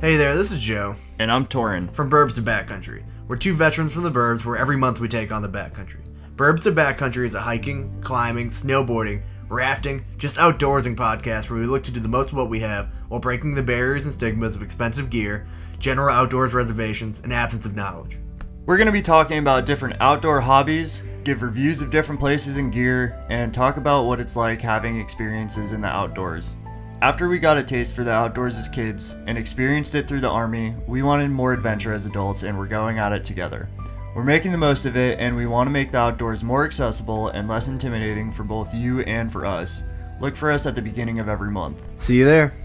Hey there, this is Joe And I'm Torin. from Burbs to Backcountry. We're two veterans from the Burbs where every month we take on the Backcountry. Burbs to Backcountry is a hiking, climbing, snowboarding, rafting, just outdoorsing podcast where we look to do the most of what we have while breaking the barriers and stigmas of expensive gear, general outdoors reservations, and absence of knowledge. We're going to be talking about different outdoor hobbies, give reviews of different places and gear, and talk about what it's like having experiences in the outdoors. After we got a taste for the outdoors as kids and experienced it through the army, we wanted more adventure as adults and we're going at it together. We're making the most of it and we want to make the outdoors more accessible and less intimidating for both you and for us. Look for us at the beginning of every month. See you there.